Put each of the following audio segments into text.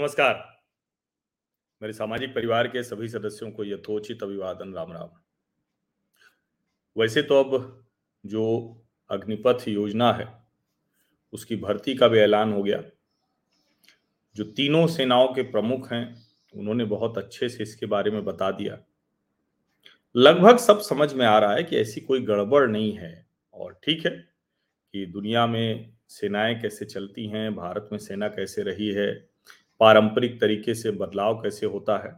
नमस्कार। मेरे सामाजिक परिवार के सभी सदस्यों को यथोचित अभिवादन, राम राम। वैसे तो अब जो अग्निपथ योजना है, उसकी भर्ती का भी ऐलान हो गया। जो तीनों सेनाओं के प्रमुख हैं, उन्होंने बहुत अच्छे से इसके बारे में बता दिया। लगभग सब समझ में आ रहा है कि ऐसी कोई गड़बड़ नहीं है। और ठीक है कि दुनिया में सेनाएँ कैसे चलती हैं, भारत में सेना कैसे रही है पारंपरिक तरीके से बदलाव कैसे होता है?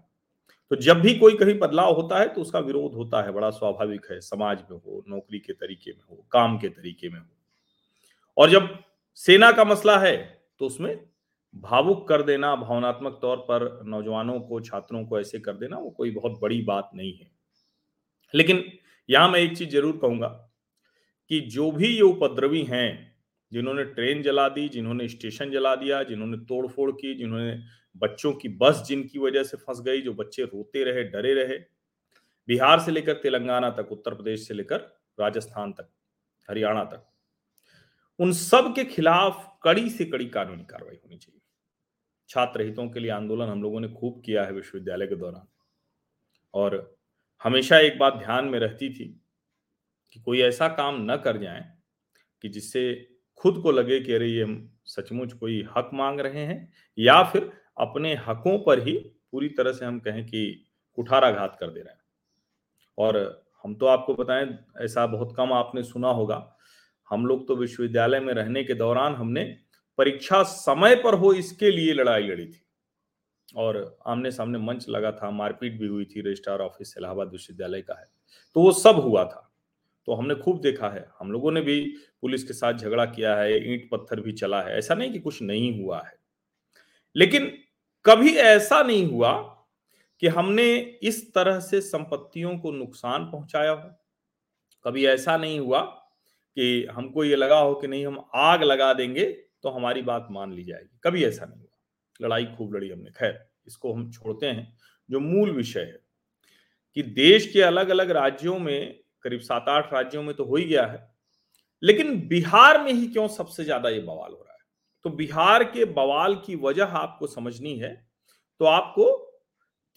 तो जब भी कोई कहीं बदलाव होता है तो उसका विरोध होता है, बड़ा स्वाभाविक है, समाज में हो, नौकरी के तरीके में हो, काम के तरीके में हो। और जब सेना का मसला है तो उसमें भावुक कर देना, भावनात्मक तौर पर नौजवानों को, छात्रों को ऐसे कर देना, वो कोई बहुत बड़ी बात नहीं है। लेकिन यहाँ मैं एक चीज़ ज़रूर कहूँगा कि जो भी ये उपद्रवी हैं जिन्होंने ट्रेन जला दी, जिन्होंने स्टेशन जला दिया, जिन्होंने तोड़फोड़ की, जिन्होंने बच्चों की बस जिनकी वजह से फंस गई, जो बच्चे रोते रहे, डरे रहे, बिहार से लेकर तेलंगाना तक, उत्तर प्रदेश से लेकर राजस्थान तक, हरियाणा तक, उन सब के खिलाफ कड़ी से कड़ी कानूनी कार्रवाई होनी चाहिए। छात्र हितों के लिए आंदोलन हम लोगों ने खूब किया है विश्वविद्यालय के दौरान। और हमेशा एक बात ध्यान में रहती थी कि कोई ऐसा काम न कर जाए कि जिससे खुद को लगे कि अरे ये सचमुच कोई हक मांग रहे हैं, या फिर अपने हकों पर ही पूरी तरह से हम कहें कि कुठाराघात कर दे रहे हैं। और हम तो आपको बताएँ, ऐसा बहुत कम आपने सुना होगा, हम लोग तो विश्वविद्यालय में रहने के दौरान हमने परीक्षा समय पर हो इसके लिए लड़ाई लड़ी थी। और आमने सामने मंच लगा था, मारपीट भी हुई थी, रजिस्ट्रार ऑफ़िस इलाहाबाद विश्वविद्यालय का है। तो वो सब हुआ था। तो हमने खूब देखा है। हम लोगों ने भी पुलिस के साथ झगड़ा किया है, ईंट पत्थर भी चला है। ऐसा नहीं कि कुछ नहीं हुआ है। लेकिन कभी ऐसा नहीं हुआ कि हमने इस तरह से संपत्तियों को नुकसान पहुँचाया हो। कभी ऐसा नहीं हुआ कि हमको ये लगा हो कि नहीं, हम आग लगा देंगे तो हमारी बात मान ली जाएगी। कभी ऐसा नहीं हुआ। लड़ाई खूब लड़ी हमने। खैर, इसको हम छोड़ते हैं। जो मूल विषय है कि देश के अलग अलग राज्यों में करीब सात आठ राज्यों में तो हो ही गया है। लेकिन बिहार में ही क्यों सबसे ज़्यादा ये बवाल हो रहा है? तो बिहार के बवाल की वजह आपको समझनी है तो आपको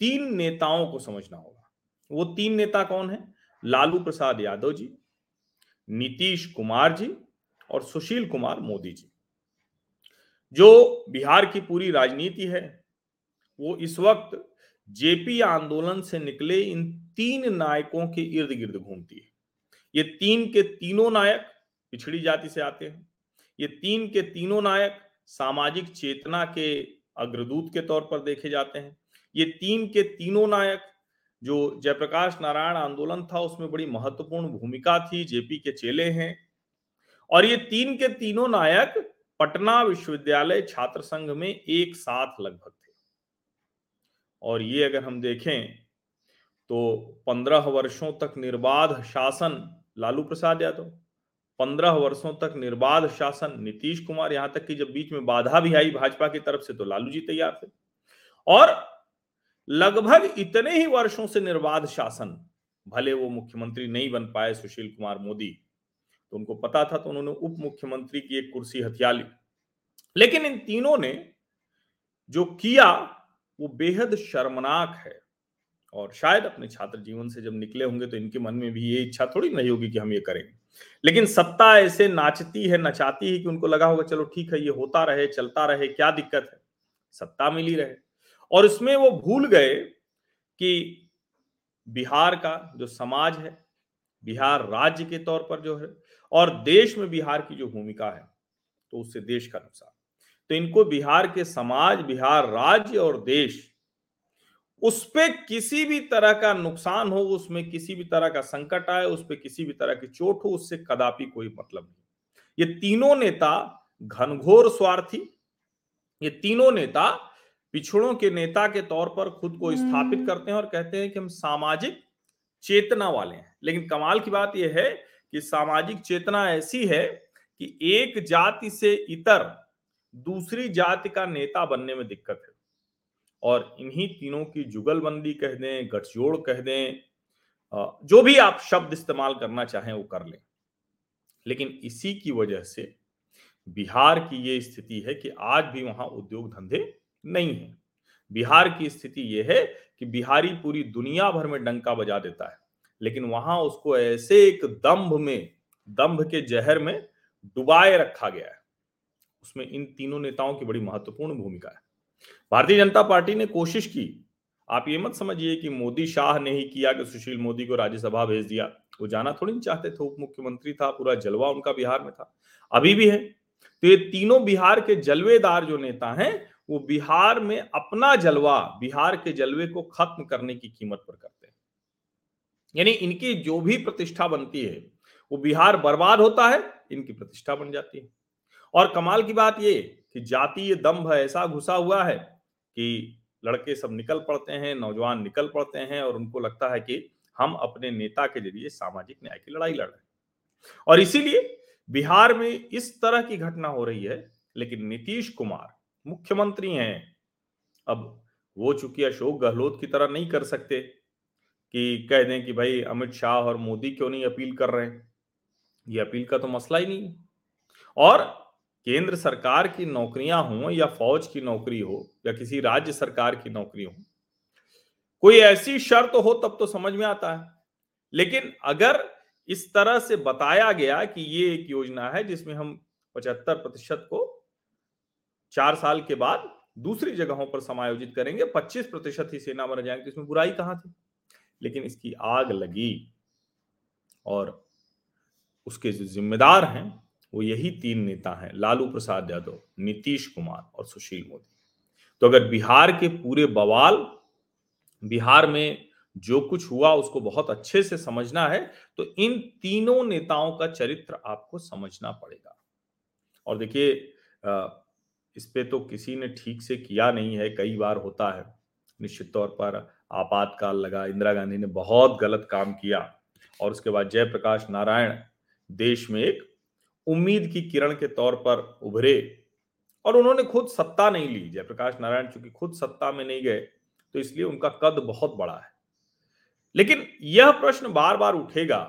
तीन नेताओं को समझना होगा। वो तीन नेता कौन है? लालू प्रसाद यादव जी, नीतीश कुमार जी और सुशील कुमार मोदी जी। जो बिहार की पूरी राजनीति है, वो इस वक्त जेपी आंदोलन से निकले इन तीन नायकों के इर्द गिर्द घूमती है। ये तीन के तीनों नायक पिछड़ी जाति से आते हैं। ये तीन के तीनों नायक सामाजिक चेतना के अग्रदूत के तौर पर देखे जाते हैं। ये तीन के तीनों नायक जो जयप्रकाश नारायण आंदोलन था, उसमें बड़ी महत्वपूर्ण भूमिका थी, जेपी के चेले हैं। और ये तीन के तीनों नायक पटना विश्वविद्यालय छात्र संघ में एक साथ लगभग और ये अगर हम देखें तो पंद्रह वर्षों तक निर्बाध शासन लालू प्रसाद यादव, पंद्रह वर्षों तक निर्बाध शासन नीतीश कुमार, यहाँ तक कि जब बीच में बाधा भी आई भाजपा की तरफ़ से तो लालू जी तैयार थे। और लगभग इतने ही वर्षों से निर्बाध शासन, भले वो मुख्यमंत्री नहीं बन पाए सुशील कुमार मोदी तो उनको पता था तो उन्होंने उप मुख्यमंत्री की एक कुर्सी हथिया ली। लेकिन इन तीनों ने जो किया वो बेहद शर्मनाक है। और शायद अपने छात्र जीवन से जब निकले होंगे तो इनके मन में भी ये इच्छा थोड़ी नहीं होगी कि हम ये करेंगे लेकिन सत्ता ऐसे नाचती है, नचाती है कि उनको लगा होगा, चलो ठीक है, ये होता रहे, चलता रहे, क्या दिक्कत है? सत्ता मिली रहे। और इसमें वो भूल गए कि बिहार का जो समाज है, बिहार राज्य के तौर पर जो है, और देश में बिहार की जो भूमिका है तो उससे देश का नुकसान। तो इनको बिहार के समाज बिहार राज्य और देश उस पर किसी भी तरह का नुकसान हो उसमें किसी भी तरह का संकट आए उस पर किसी भी तरह की चोट हो उससे कदापि कोई मतलब नहीं ये तीनों नेता घनघोर स्वार्थी ये तीनों नेता पिछड़ों के नेता के तौर पर खुद को स्थापित हम्म। करते हैं और कहते हैं कि हम सामाजिक चेतना वाले हैं लेकिन कमाल की बात यह है कि सामाजिक चेतना ऐसी है कि एक जाति से इतर दूसरी जाति का नेता बनने में दिक्कत है। और इन्हीं तीनों की जुगलबंदी कह दें, गठजोड़ कह दें जो भी आप शब्द इस्तेमाल करना चाहें वो कर लें। लेकिन इसी की वजह से बिहार की ये स्थिति है कि आज भी वहाँ उद्योग धंधे नहीं है। बिहार की स्थिति यह है कि बिहारी पूरी दुनिया भर में डंका बजा देता है, लेकिन वहाँ उसको ऐसे एक दंभ में दंभ के जहर में डुबाए रखा गया है। उसमें इन तीनों नेताओं की बड़ी महत्वपूर्ण भूमिका है। भारतीय जनता पार्टी ने कोशिश की, आप ये मत समझिए कि मोदी शाह ने ही किया कि सुशील मोदी को राज्यसभा भेज दिया। वो जाना थोड़ी नहीं चाहते थे उप मुख्यमंत्री था, पूरा जलवा उनका बिहार में था, अभी भी है। तो ये तीनों बिहार के जलवेदार जो नेता हैं, वो बिहार में अपना जलवा, बिहार के जलवे को खत्म करने की कीमत पर करते हैं। यानी इनकी जो भी प्रतिष्ठा बनती है, वो बिहार बर्बाद होता है, इनकी प्रतिष्ठा बन जाती है। और कमाल की बात ये कि जातीय दम्भ ऐसा घुसा हुआ है कि लड़के सब निकल पड़ते हैं, नौजवान निकल पड़ते हैं और उनको लगता है कि हम अपने नेता के ज़रिए सामाजिक न्याय की लड़ाई लड़ रहे हैं। और इसीलिए बिहार में इस तरह की घटना हो रही है, लेकिन नीतीश कुमार मुख्यमंत्री हैं। अब वो चूँकि अशोक गहलोत की तरह नहीं कर सकते कि कह दें कि भाई अमित शाह और मोदी क्यों नहीं अपील कर रहे हैं, ये अपील का तो मसला ही नहीं और केंद्र सरकार की नौकरियाँ हों या फौज की नौकरी हो या किसी राज्य सरकार की नौकरी हो, कोई ऐसी शर्त हो तब तो समझ में आता है। लेकिन अगर इस तरह से बताया गया कि ये एक योजना है जिसमें हम पचहत्तर प्रतिशत को चार साल के बाद दूसरी जगहों पर समायोजित करेंगे, पच्चीस प्रतिशत ही सेना बन जाएँगे तो इसमें बुराई कहाँ थी? लेकिन इसकी आग लगी और उसके जो जिम्मेदार हैं वो यही तीन नेता हैं, लालू प्रसाद यादव, नीतीश कुमार और सुशील मोदी। तो अगर बिहार के पूरे बवाल, बिहार में जो कुछ हुआ उसको बहुत अच्छे से समझना है तो इन तीनों नेताओं का चरित्र आपको समझना पड़ेगा। और देखिए इस पे तो किसी ने ठीक से किया नहीं है, कई बार होता है। निश्चित तौर पर आपातकाल लगा, इंदिरा गांधी ने बहुत गलत काम किया। और उसके बाद जयप्रकाश नारायण देश में एक उम्मीद की किरण के तौर पर उभरे और उन्होंने खुद सत्ता नहीं ली। जयप्रकाश नारायण चूँकि खुद सत्ता में नहीं गए तो इसलिए उनका कद बहुत बड़ा है। लेकिन यह प्रश्न बार बार उठेगा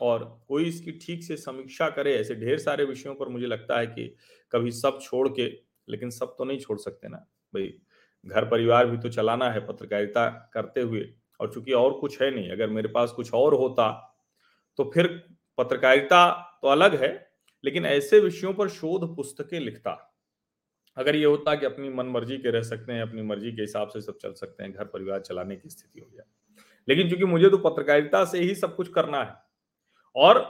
और कोई इसकी ठीक से समीक्षा करे, ऐसे ढेर सारे विषयों पर मुझे लगता है कि कभी सब छोड़ के, लेकिन सब तो नहीं छोड़ सकते ना। भाई, घर परिवार भी तो चलाना है पत्रकारिता करते हुए, और चूँकि और कुछ है नहीं, अगर मेरे पास कुछ और होता तो फिर पत्रकारिता तो अलग है लेकिन ऐसे विषयों पर शोध पुस्तकें लिखता। अगर ये होता कि अपनी मन मर्ज़ी के रह सकते हैं, अपनी मर्ज़ी के हिसाब से सब चल सकते हैं, घर परिवार चलाने की स्थिति हो जाए। लेकिन चूँकि मुझे तो पत्रकारिता से ही सब कुछ करना है, और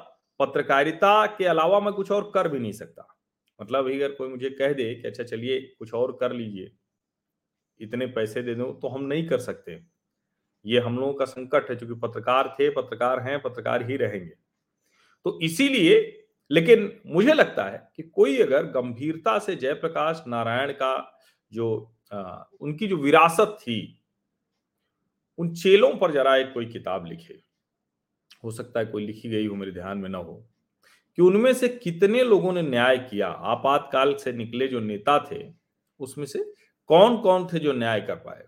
पत्रकारिता के अलावा मैं कुछ और कर भी नहीं सकता। मतलब अगर कोई मुझे कह दे कि अच्छा चलिए कुछ और कर लीजिए, इतने पैसे दे दो तो हम नहीं कर सकते। ये हम लोगों का संकट है क्योंकि पत्रकार थे, पत्रकार हैं, पत्रकार ही रहेंगे। तो इसीलिए लेकिन मुझे लगता है कि कोई अगर गंभीरता से जयप्रकाश नारायण का जो आ, उनकी जो विरासत थी उन चेलों पर जरा एक कोई किताब लिखे। हो सकता है कोई लिखी गई हो मेरे ध्यान में ना हो कि उनमें से कितने लोगों ने न्याय किया आपातकाल से निकले जो नेता थे उसमें से कौन कौन थे जो न्याय कर पाए?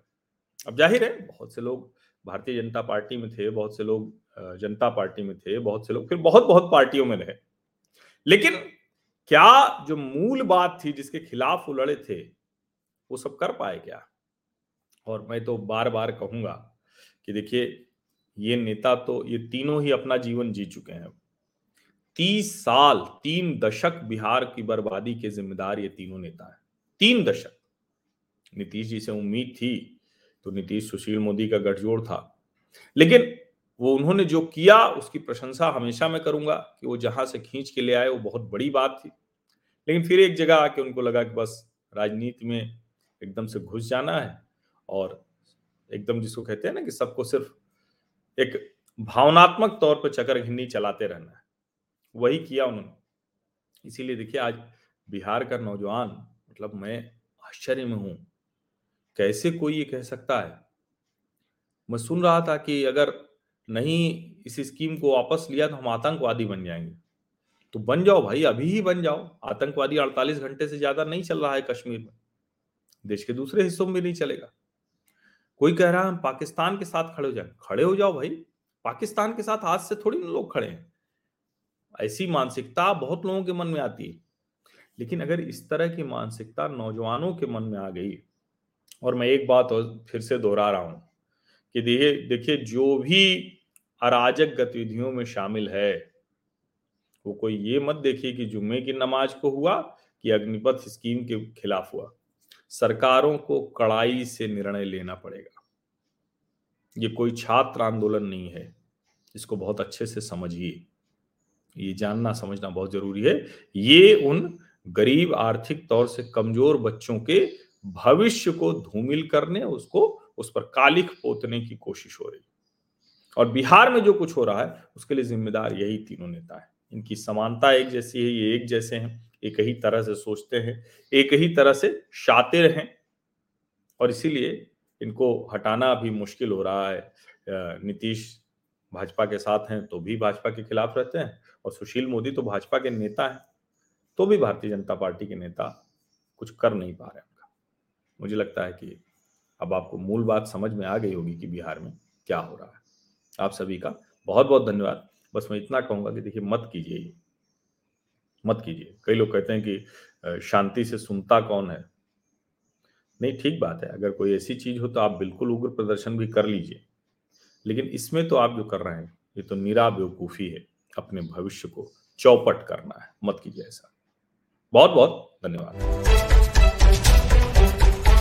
अब ज़ाहिर है बहुत से लोग भारतीय जनता पार्टी में थे बहुत से लोग जनता पार्टी में थे बहुत से लोग फिर बहुत बहुत पार्टियों में रहे। लेकिन क्या जो मूल बात थी जिसके खिलाफ वो लड़े थे वो सब कर पाए क्या? और मैं तो बार बार कहूँगा कि देखिए ये नेता तो ये तीनों ही अपना जीवन जी चुके हैं। तीस साल तीन दशक बिहार की बर्बादी के जिम्मेदार ये तीनों नेता हैं। तीन दशक। नीतीश जी से उम्मीद थी तो नीतीश सुशील मोदी का गठजोड़ था। लेकिन वो उन्होंने जो किया, उसकी प्रशंसा हमेशा मैं करूँगा कि वो जहाँ से खींच के ले आए, वो बहुत बड़ी बात थी। लेकिन फिर एक जगह आके उनको लगा कि बस राजनीति में एकदम से घुस जाना है और एकदम जिसको कहते हैं ना कि सबको सिर्फ़ एक भावनात्मक तौर पर चकर घिन्नी चलाते रहना है। वही किया उन्होंने। इसीलिए देखिए, आज बिहार का नौजवान मतलब मैं आश्चर्य में हूँ, कैसे कोई ये कह सकता है? मैं सुन रहा था कि अगर नहीं इस स्कीम को वापस लिया तो हम आतंकवादी बन जाएँगे। तो बन जाओ भाई, अभी ही बन जाओ। आतंकवादी 48 घंटे से ज़्यादा नहीं चल रहा है कश्मीर में। देश के दूसरे हिस्सों में नहीं चलेगा। कोई कह रहा है, हम पाकिस्तान के साथ खड़े हो जाए। खड़े हो जाओ भाई। पाकिस्तान के साथ आज से थोड़ी लोग खड़े हैं। ऐसी मानसिकता बहुत लोगों के मन में आती है। लेकिन अगर इस तरह की मानसिकता नौजवानों के मन में आ गई, और मैं एक बात और फिर से दोहरा रहा हूँ कि देखिए, जो भी अराजक गतिविधियों में शामिल है। वो कोई ये मत देखिए कि जुम्मे की नमाज़ को हुआ कि अग्निपथ स्कीम के खिलाफ हुआ। सरकारों को कड़ाई से निर्णय लेना पड़ेगा। ये कोई छात्र आंदोलन नहीं है। इसको बहुत अच्छे से समझिए। ये जानना, समझना बहुत ज़रूरी है। ये उन गरीब आर्थिक तौर से कमज़ोर बच्चों के भविष्य को धूमिल करने, उसको, उस पर कालिख पोतने की कोशिश हो रही और बिहार में जो कुछ हो रहा है, उसके लिए जिम्मेदार यही तीनों नेता है। इनकी समानता एक जैसी है, ये एक जैसे हैं, एक ही तरह से सोचते हैं, एक ही तरह से शातिर हैं और इसीलिए इनको हटाना भी मुश्किल हो रहा है। नीतीश भाजपा के साथ हैं तो भी भाजपा के खिलाफ रहते हैं और सुशील मोदी तो भाजपा के नेता हैं तो भी भारतीय जनता पार्टी के नेता कुछ कर नहीं पा रहे उनका। मुझे लगता है कि अब आपको मूल बात समझ में आ गई होगी कि बिहार में क्या हो रहा है। आप सभी का बहुत बहुत धन्यवाद। बस मैं इतना कहूँगा कि देखिए, मत कीजिए मत कीजिए। कई लोग कहते हैं कि शांति से सुनता कौन है? नहीं, ठीक बात है। अगर कोई ऐसी चीज़ हो तो आप बिल्कुल उग्र प्रदर्शन भी कर लीजिए। लेकिन इसमें तो आप जो कर रहे हैं, ये तो निरा बेवकूफ़ी है। अपने भविष्य को चौपट करना है। मत कीजिए ऐसा। बहुत बहुत धन्यवाद।